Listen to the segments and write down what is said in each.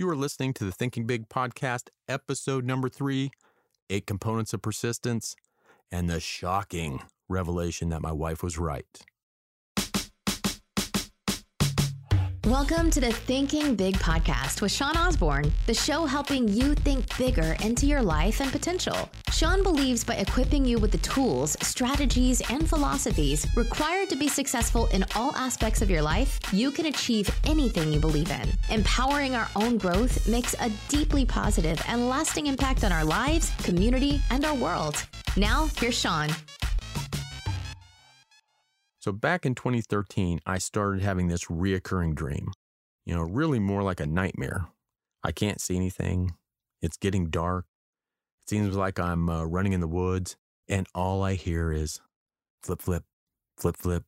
You are listening to the Thinking Big podcast, episode number three Eight Components of Persistence, and the shocking revelation that my wife was right. Welcome to the Thinking Big podcast with Sean Osborne, the show helping you think bigger into your life and potential. Sean believes by equipping you with the tools, strategies, and philosophies required to be successful in all aspects of your life, you can achieve anything you believe in. Empowering our own growth makes a deeply positive and lasting impact on our lives, community, and our world. Now, here's Sean. So back in 2013, I started having this reoccurring dream. You know, really more like a nightmare. I can't see anything. It's getting dark. It seems like I'm uh, running in the woods, and all I hear is flip, flip, flip, flip,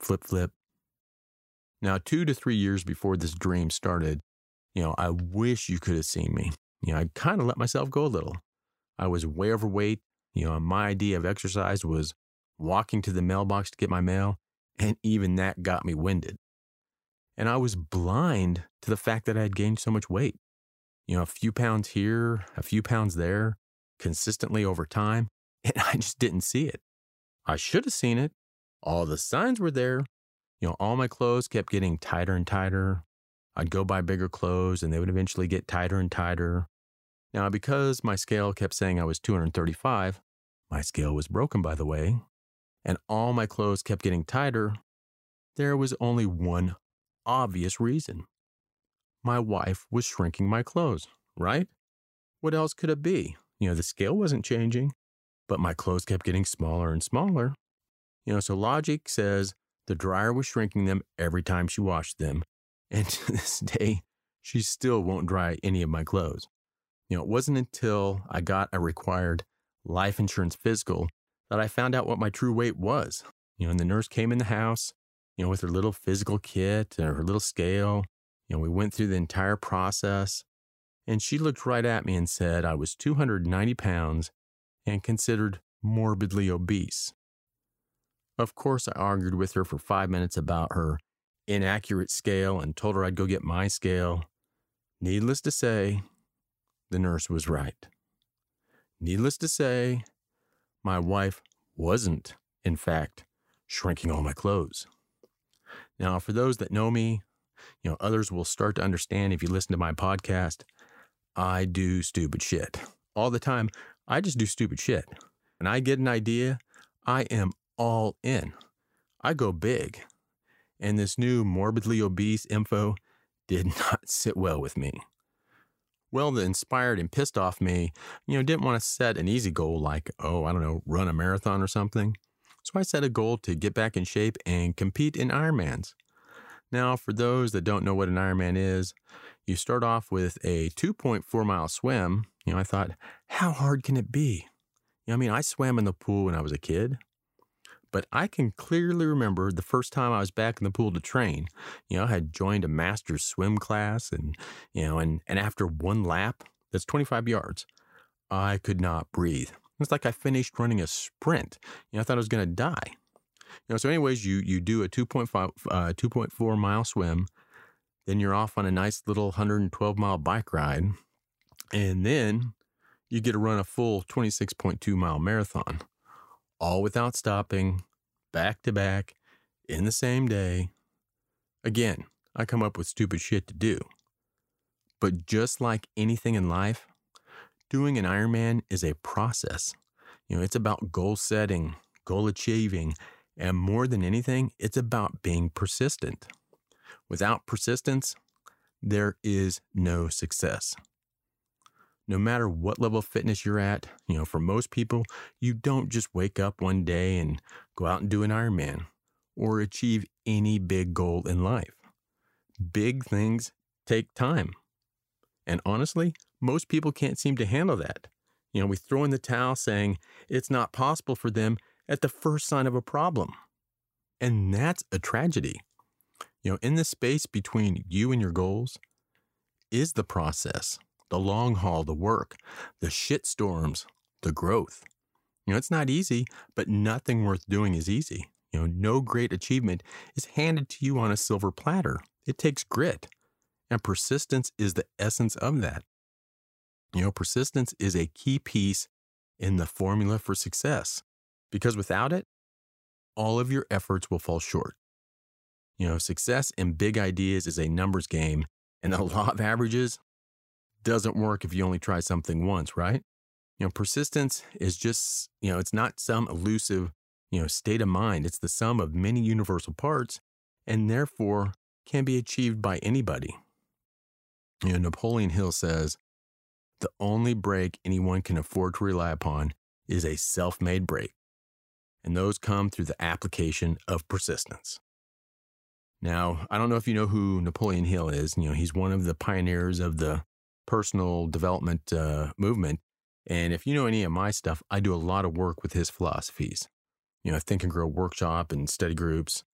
flip, flip. Now, two to three years before this dream started, you know, I wish you could have seen me. You know, I kind of let myself go a little. I was way overweight. You know, my idea of exercise was walking to the mailbox to get my mail, and even that got me winded. And I was blind to the fact that I had gained so much weight. You know, a few pounds here, a few pounds there, consistently over time, and I just didn't see it. I should have seen it. All the signs were there. You know, all my clothes kept getting tighter and tighter. I'd go buy bigger clothes and they would eventually get tighter and tighter. Now, because my scale kept saying I was 235, my scale was broken, by the way, and all my clothes kept getting tighter, there was only one obvious reason. My wife was shrinking my clothes, right? What else could it be? You know, the scale wasn't changing, but my clothes kept getting smaller and smaller. You know, so logic says the dryer was shrinking them every time she washed them. And to this day, she still won't dry any of my clothes. You know, it wasn't until I got a required life insurance physical that I found out what my true weight was. You know, and the nurse came in the house, you know, with her little physical kit and her little scale. You know, we went through the entire process. And she looked right at me and said I was 290 pounds and considered morbidly obese. Of course, I argued with her for five minutes about her inaccurate scale and told her I'd go get my scale. Needless to say, the nurse was right. Needless to say, my wife wasn't, in fact, shrinking all my clothes. Now, for those that know me, you know, others will start to understand if you listen to my podcast, I do stupid shit. All the time, I just do stupid shit. And I get an idea, I am all in. I go big and this new morbidly obese info did not sit well with me. Well, the inspired and pissed off me, you know, didn't want to set an easy goal like, oh, I don't know, run a marathon or something. So I set a goal to get back in shape and compete in Ironmans. Now, for those that don't know what an Ironman is, you start off with a 2.4 mile swim. You know, I thought, how hard can it be? You know, I mean, I swam in the pool when I was a kid. But I can clearly remember the first time I was back in the pool to train. You know, I had joined a master's swim class and, you know, and, and after one lap, that's 25 yards, I could not breathe. It's like I finished running a sprint. You know, I thought I was going to die. You know, so anyways, you, you do a 2.5, uh, 2.4 mile swim, then you're off on a nice little 112 mile bike ride. And then you get to run a full 26.2 mile marathon all without stopping, back to back, in the same day. Again, I come up with stupid shit to do. But just like anything in life, doing an Ironman is a process. You know, it's about goal setting, goal achieving, and more than anything, it's about being persistent. Without persistence, there is no success no matter what level of fitness you're at, you know, for most people, you don't just wake up one day and go out and do an Ironman or achieve any big goal in life. Big things take time. And honestly, most people can't seem to handle that. You know, we throw in the towel saying it's not possible for them at the first sign of a problem. And that's a tragedy. You know, in the space between you and your goals is the process the long haul, the work, the shit storms, the growth. You know, it's not easy, but nothing worth doing is easy. You know, no great achievement is handed to you on a silver platter. It takes grit. And persistence is the essence of that. You know, persistence is a key piece in the formula for success because without it, all of your efforts will fall short. You know, success in big ideas is a numbers game, and the law of averages doesn't work if you only try something once, right? You know, persistence is just, you know, it's not some elusive, you know, state of mind. It's the sum of many universal parts and therefore can be achieved by anybody. You know, Napoleon Hill says, the only break anyone can afford to rely upon is a self made break. And those come through the application of persistence. Now, I don't know if you know who Napoleon Hill is. You know, he's one of the pioneers of the personal development uh, movement. And if you know any of my stuff, I do a lot of work with his philosophies. You know, Think and Grow Workshop and study groups.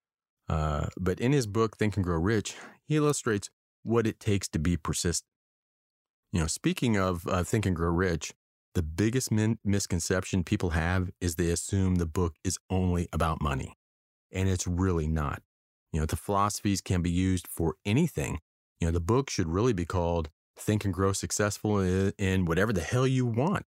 Uh, but in his book, Think and Grow Rich, he illustrates what it takes to be persistent. You know, speaking of uh, Think and Grow Rich, the biggest min- misconception people have is they assume the book is only about money. And it's really not. You know, the philosophies can be used for anything. You know, the book should really be called Think and Grow Successful in, whatever the hell you want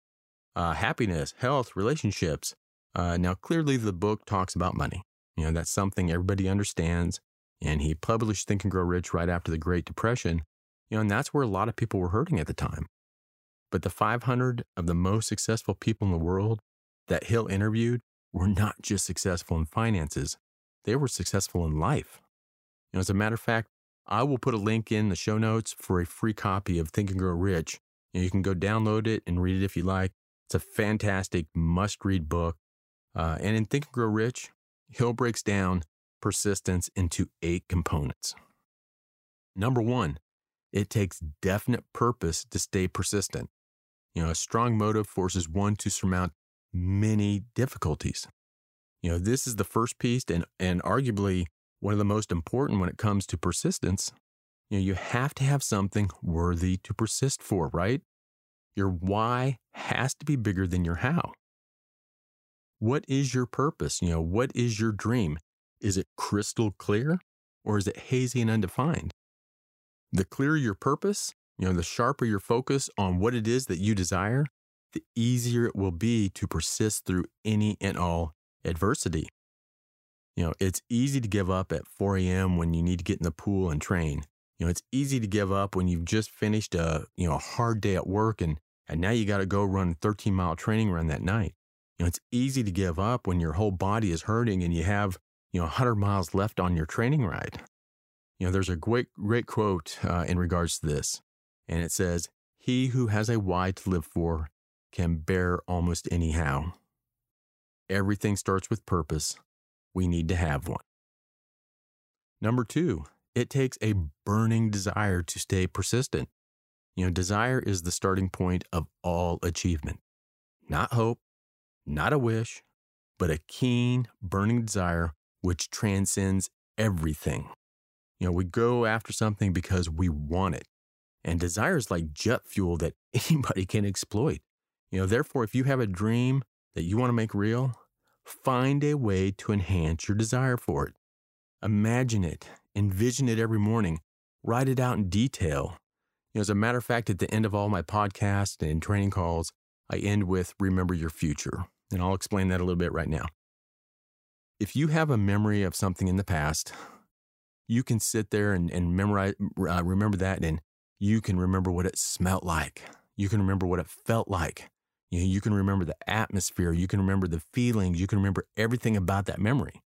uh, happiness, health, relationships. Uh, now, clearly, the book talks about money. You know, that's something everybody understands. And he published Think and Grow Rich right after the Great Depression. You know, and that's where a lot of people were hurting at the time. But the 500 of the most successful people in the world that Hill interviewed were not just successful in finances, they were successful in life. You know, as a matter of fact, I will put a link in the show notes for a free copy of Think and Grow Rich. You, know, you can go download it and read it if you like. It's a fantastic must read book. Uh, and in Think and Grow Rich, Hill breaks down persistence into eight components. Number one, it takes definite purpose to stay persistent. You know, a strong motive forces one to surmount many difficulties. You know, this is the first piece and, and arguably one of the most important when it comes to persistence. You know, you have to have something worthy to persist for, right? Your why has to be bigger than your how. What is your purpose? You know, what is your dream? Is it crystal clear or is it hazy and undefined? The clearer your purpose, you know, the sharper your focus on what it is that you desire, the easier it will be to persist through any and all adversity. You know, it's easy to give up at 4 a.m. when you need to get in the pool and train. You know, it's easy to give up when you've just finished a, you know, a hard day at work and, and now you got to go run a 13 mile training run that night. You know, it's easy to give up when your whole body is hurting and you have, you know, 100 miles left on your training ride. You know, there's a great, great quote uh, in regards to this, and it says, He who has a why to live for can bear almost anyhow. Everything starts with purpose. We need to have one. Number two, it takes a burning desire to stay persistent. You know, desire is the starting point of all achievement. Not hope, not a wish, but a keen, burning desire which transcends everything. You know, we go after something because we want it. And desire is like jet fuel that anybody can exploit. You know, therefore, if you have a dream that you want to make real, find a way to enhance your desire for it. Imagine it, envision it every morning, write it out in detail. You know, as a matter of fact, at the end of all my podcasts and training calls, I end with remember your future. And I'll explain that a little bit right now. If you have a memory of something in the past, you can sit there and, and memorize, uh, remember that, and you can remember what it smelled like. You can remember what it felt like. You, know, you can remember the atmosphere. You can remember the feelings. You can remember everything about that memory.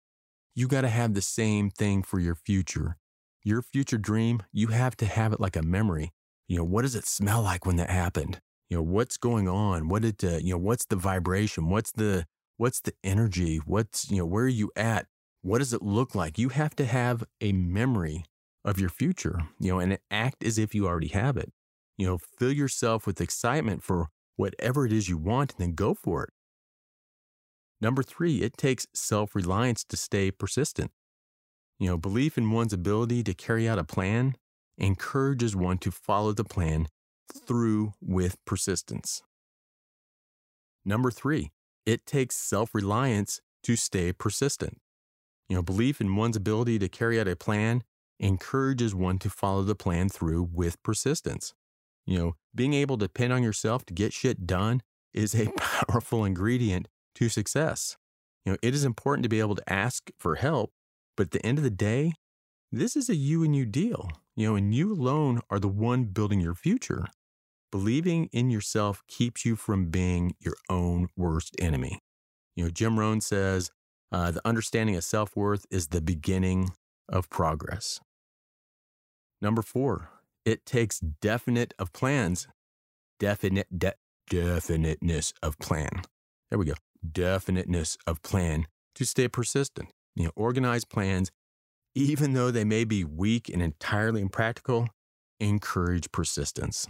You got to have the same thing for your future. Your future dream, you have to have it like a memory. You know, what does it smell like when that happened? You know, what's going on? What did, uh, you know, what's the vibration? What's the, what's the energy? What's, you know, where are you at? What does it look like? You have to have a memory of your future, you know, and act as if you already have it. You know, fill yourself with excitement for whatever it is you want and then go for it. Number three, it takes self reliance to stay persistent. You know, belief in one's ability to carry out a plan encourages one to follow the plan through with persistence. Number three, it takes self reliance to stay persistent. You know, belief in one's ability to carry out a plan encourages one to follow the plan through with persistence. You know, being able to depend on yourself to get shit done is a powerful ingredient to success. You know, it is important to be able to ask for help, but at the end of the day, this is a you and you deal. You know, and you alone are the one building your future. Believing in yourself keeps you from being your own worst enemy. You know, Jim Rohn says, uh, the understanding of self worth is the beginning of progress. Number four, it takes definite of plans, definite, de- definiteness of plan. There we go. Definiteness of plan to stay persistent. You know, organized plans, even though they may be weak and entirely impractical, encourage persistence.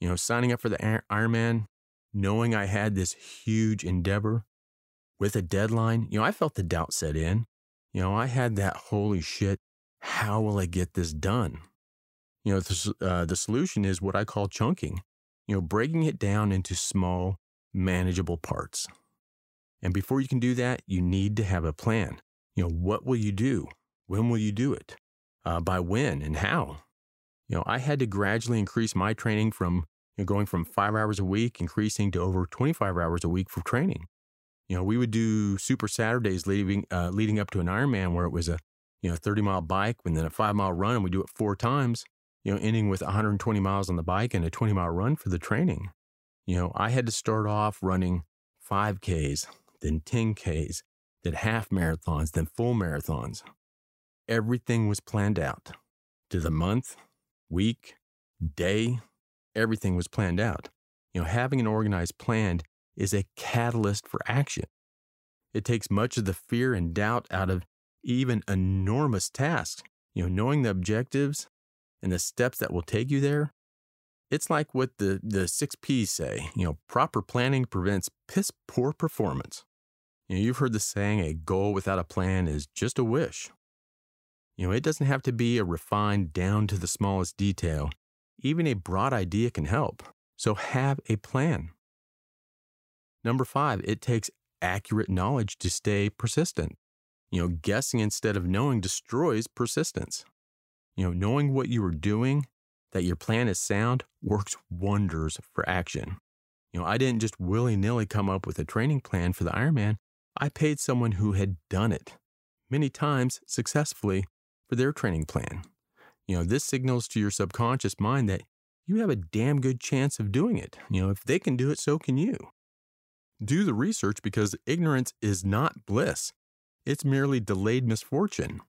You know, signing up for the Ironman, knowing I had this huge endeavor with a deadline, you know, I felt the doubt set in. You know, I had that holy shit, how will I get this done? You know, the, uh, the solution is what I call chunking, you know, breaking it down into small, manageable parts. And before you can do that, you need to have a plan. You know, what will you do? When will you do it? Uh, by when and how? You know, I had to gradually increase my training from you know, going from five hours a week, increasing to over 25 hours a week for training. You know, we would do super Saturdays leading, uh, leading up to an Ironman where it was a, you know, 30 mile bike and then a five mile run and we do it four times, you know, ending with 120 miles on the bike and a 20 mile run for the training. You know, I had to start off running 5Ks, then 10Ks, then half marathons, then full marathons. Everything was planned out to the month, week, day, everything was planned out. You know, having an organized plan is a catalyst for action. It takes much of the fear and doubt out of even enormous tasks. You know, knowing the objectives and the steps that will take you there, it's like what the, the six P's say. You know, proper planning prevents piss poor performance. You know, you've heard the saying, a goal without a plan is just a wish. You know, it doesn't have to be a refined down to the smallest detail. Even a broad idea can help. So have a plan. Number five, it takes accurate knowledge to stay persistent. You know, guessing instead of knowing destroys persistence. You know, knowing what you are doing, that your plan is sound, works wonders for action. You know, I didn't just willy nilly come up with a training plan for the Ironman. I paid someone who had done it many times successfully for their training plan. You know, this signals to your subconscious mind that you have a damn good chance of doing it. You know, if they can do it, so can you. Do the research because ignorance is not bliss, it's merely delayed misfortune.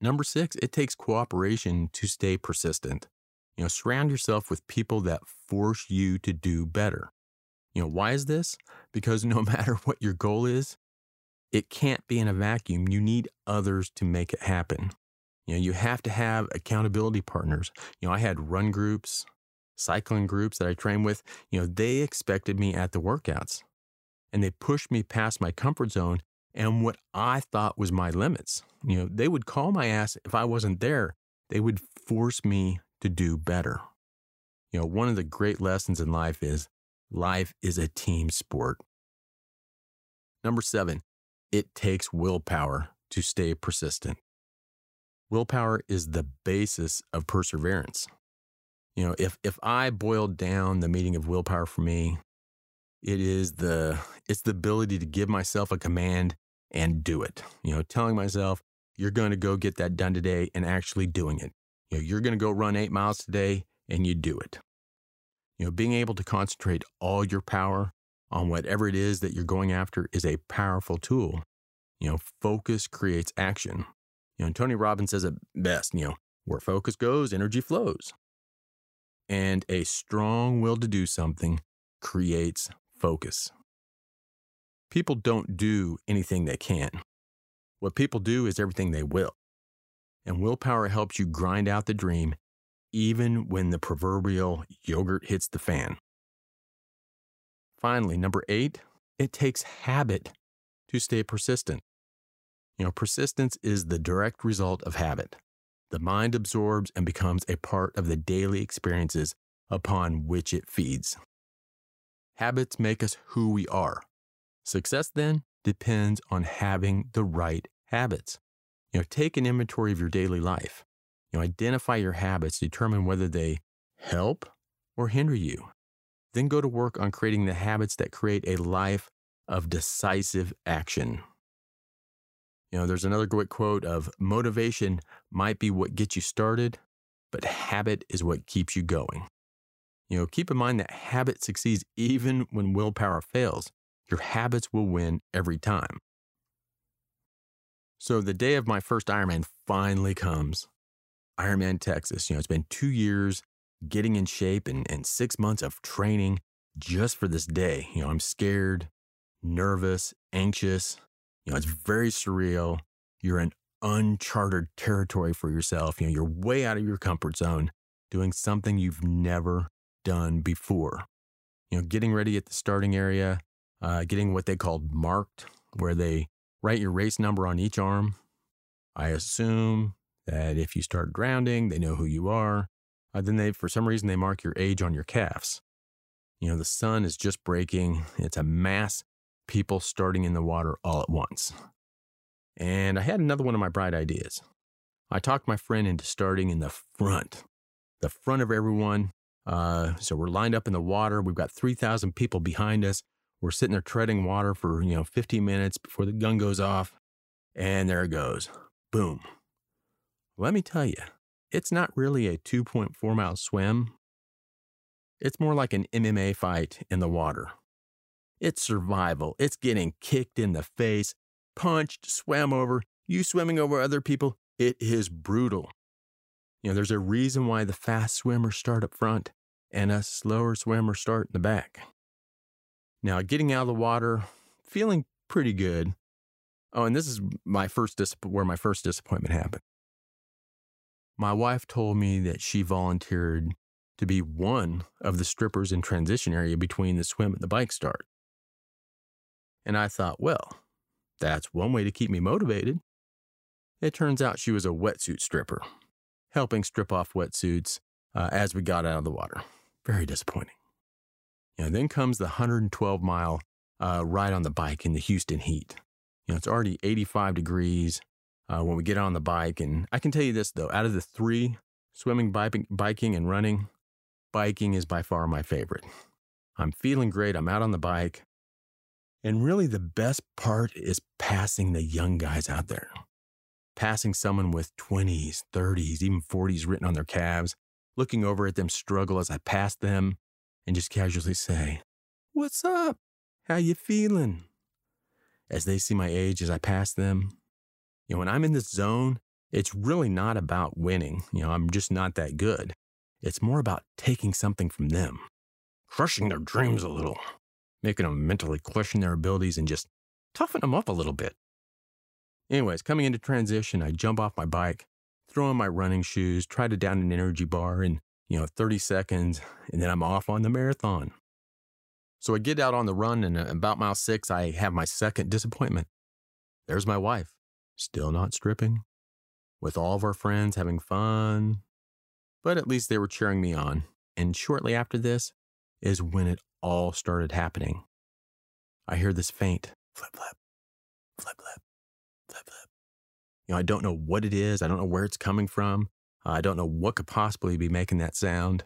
Number six, it takes cooperation to stay persistent. You know, surround yourself with people that force you to do better. You know, why is this? Because no matter what your goal is, it can't be in a vacuum. You need others to make it happen. You know, you have to have accountability partners. You know, I had run groups, cycling groups that I train with, you know, they expected me at the workouts and they pushed me past my comfort zone and what I thought was my limits. You know, they would call my ass if I wasn't there. They would force me to do better. You know, one of the great lessons in life is life is a team sport. Number seven, it takes willpower to stay persistent. Willpower is the basis of perseverance. You know, if if I boiled down the meaning of willpower for me, it is the it's the ability to give myself a command and do it. You know, telling myself you're going to go get that done today and actually doing it. You know, you're going to go run 8 miles today and you do it. You know, being able to concentrate all your power on whatever it is that you're going after is a powerful tool. You know, focus creates action. You know, Tony Robbins says it best, you know, where focus goes, energy flows and a strong will to do something creates focus. People don't do anything they can. What people do is everything they will. And willpower helps you grind out the dream even when the proverbial yogurt hits the fan. Finally, number eight, it takes habit to stay persistent. You know, persistence is the direct result of habit the mind absorbs and becomes a part of the daily experiences upon which it feeds. Habits make us who we are. Success, then, depends on having the right habits. You know, take an inventory of your daily life. You know, identify your habits, determine whether they help or hinder you. Then go to work on creating the habits that create a life of decisive action. You know, there's another great quote of motivation might be what gets you started, but habit is what keeps you going. You know, keep in mind that habit succeeds even when willpower fails. Your habits will win every time. So the day of my first Ironman finally comes. Ironman, Texas. You know, it's been two years getting in shape and, and six months of training just for this day. You know, I'm scared, nervous, anxious. You know, it's very surreal. You're in uncharted territory for yourself. You know, you're way out of your comfort zone doing something you've never done before. You know, getting ready at the starting area, uh, getting what they called marked, where they write your race number on each arm. I assume that if you start grounding, they know who you are. Uh, then they, for some reason, they mark your age on your calves. You know, the sun is just breaking. It's a mass people starting in the water all at once. And I had another one of my bright ideas. I talked my friend into starting in the front, the front of everyone. Uh, so we're lined up in the water. We've got 3,000 people behind us. We're sitting there treading water for, you know, 15 minutes before the gun goes off. And there it goes. Boom. Let me tell you, it's not really a 2.4 mile swim. It's more like an MMA fight in the water. It's survival. It's getting kicked in the face, punched, swam over, you swimming over other people. It is brutal. You know, there's a reason why the fast swimmers start up front and us slower swimmers start in the back. Now, getting out of the water, feeling pretty good. Oh, and this is my first dis- where my first disappointment happened. My wife told me that she volunteered to be one of the strippers in transition area between the swim and the bike start. And I thought, well, that's one way to keep me motivated. It turns out she was a wetsuit stripper, helping strip off wetsuits uh, as we got out of the water. Very disappointing. You know, then comes the 112 mile uh, ride on the bike in the Houston heat. You know, it's already 85 degrees uh, when we get on the bike. And I can tell you this though, out of the three, swimming, biking, biking, and running, biking is by far my favorite. I'm feeling great. I'm out on the bike. And really, the best part is passing the young guys out there. Passing someone with 20s, 30s, even 40s written on their calves, looking over at them struggle as I pass them, and just casually say, What's up? How you feeling? As they see my age as I pass them. You know, when I'm in this zone, it's really not about winning. You know, I'm just not that good. It's more about taking something from them, crushing their dreams a little, making them mentally question their abilities and just toughen them up a little bit. Anyways, coming into transition, I jump off my bike, throw on my running shoes, try to down an energy bar, and you know, 30 seconds, and then I'm off on the marathon. So I get out on the run, and uh, about mile six, I have my second disappointment. There's my wife, still not stripping, with all of our friends having fun. But at least they were cheering me on. And shortly after this is when it all started happening. I hear this faint flip, flip, flip, flip, flip, flip. You know, I don't know what it is. I don't know where it's coming from. I don't know what could possibly be making that sound.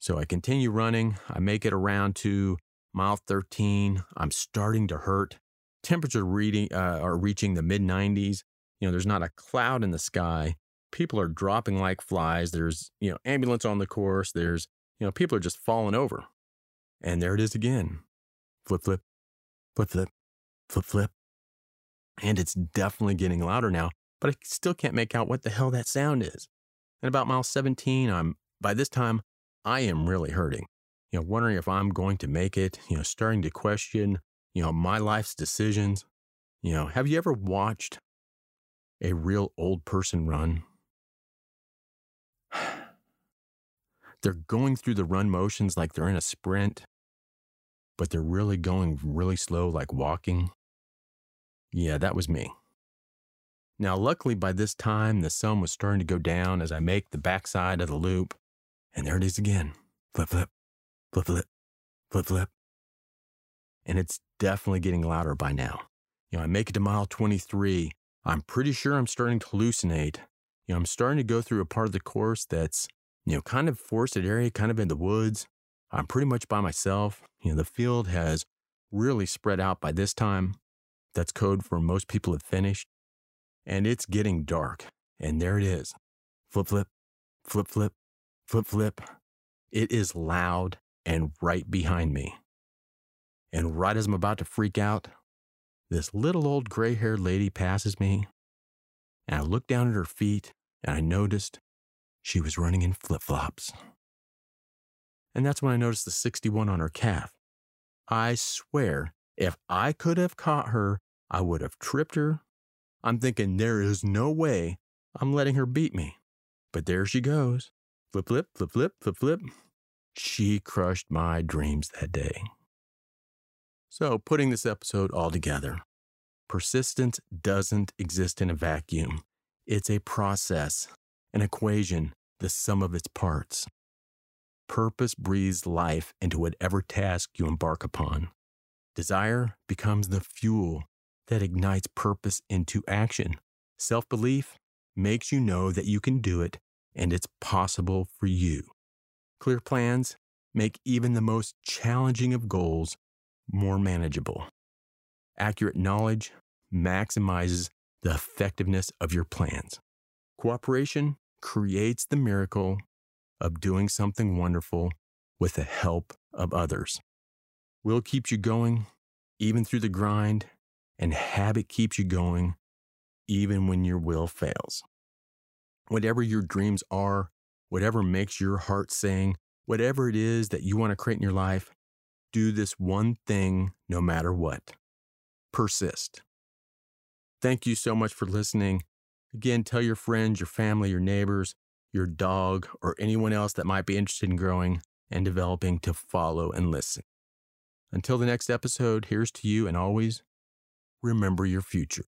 So I continue running. I make it around to mile 13. I'm starting to hurt. Temperature reading uh, are reaching the mid 90s. You know, there's not a cloud in the sky. People are dropping like flies. There's, you know, ambulance on the course. There's, you know, people are just falling over. And there it is again. Flip, flip, flip, flip, flip, flip. And it's definitely getting louder now, but I still can't make out what the hell that sound is. And about mile 17, I'm by this time I am really hurting. You know, wondering if I'm going to make it, you know, starting to question, you know, my life's decisions. You know, have you ever watched a real old person run? they're going through the run motions like they're in a sprint, but they're really going really slow, like walking. Yeah, that was me. Now, luckily, by this time, the sun was starting to go down as I make the backside of the loop. And there it is again flip, flip, flip, flip, flip, flip. And it's definitely getting louder by now. You know, I make it to mile 23. I'm pretty sure I'm starting to hallucinate. You know, I'm starting to go through a part of the course that's, you know, kind of forested area, kind of in the woods. I'm pretty much by myself. You know, the field has really spread out by this time. That's code for most people have finished. And it's getting dark. And there it is. Flip, flip, flip, flip, flip, flip. It is loud and right behind me. And right as I'm about to freak out, this little old gray haired lady passes me, and I look down at her feet and I noticed she was running in flip flops. And that's when I noticed the 61 on her calf. I swear, if I could have caught her, I would have tripped her. I'm thinking there is no way I'm letting her beat me. But there she goes. Flip, flip, flip, flip, flip, flip. She crushed my dreams that day. So, putting this episode all together, persistence doesn't exist in a vacuum. It's a process, an equation, the sum of its parts. Purpose breathes life into whatever task you embark upon. Desire becomes the fuel that ignites purpose into action. Self belief makes you know that you can do it and it's possible for you. Clear plans make even the most challenging of goals more manageable. Accurate knowledge maximizes the effectiveness of your plans. Cooperation creates the miracle of doing something wonderful with the help of others. Will keeps you going even through the grind, and habit keeps you going even when your will fails. Whatever your dreams are, whatever makes your heart sing, whatever it is that you want to create in your life, do this one thing no matter what. Persist. Thank you so much for listening. Again, tell your friends, your family, your neighbors, your dog, or anyone else that might be interested in growing and developing to follow and listen. Until the next episode, here's to you and always remember your future.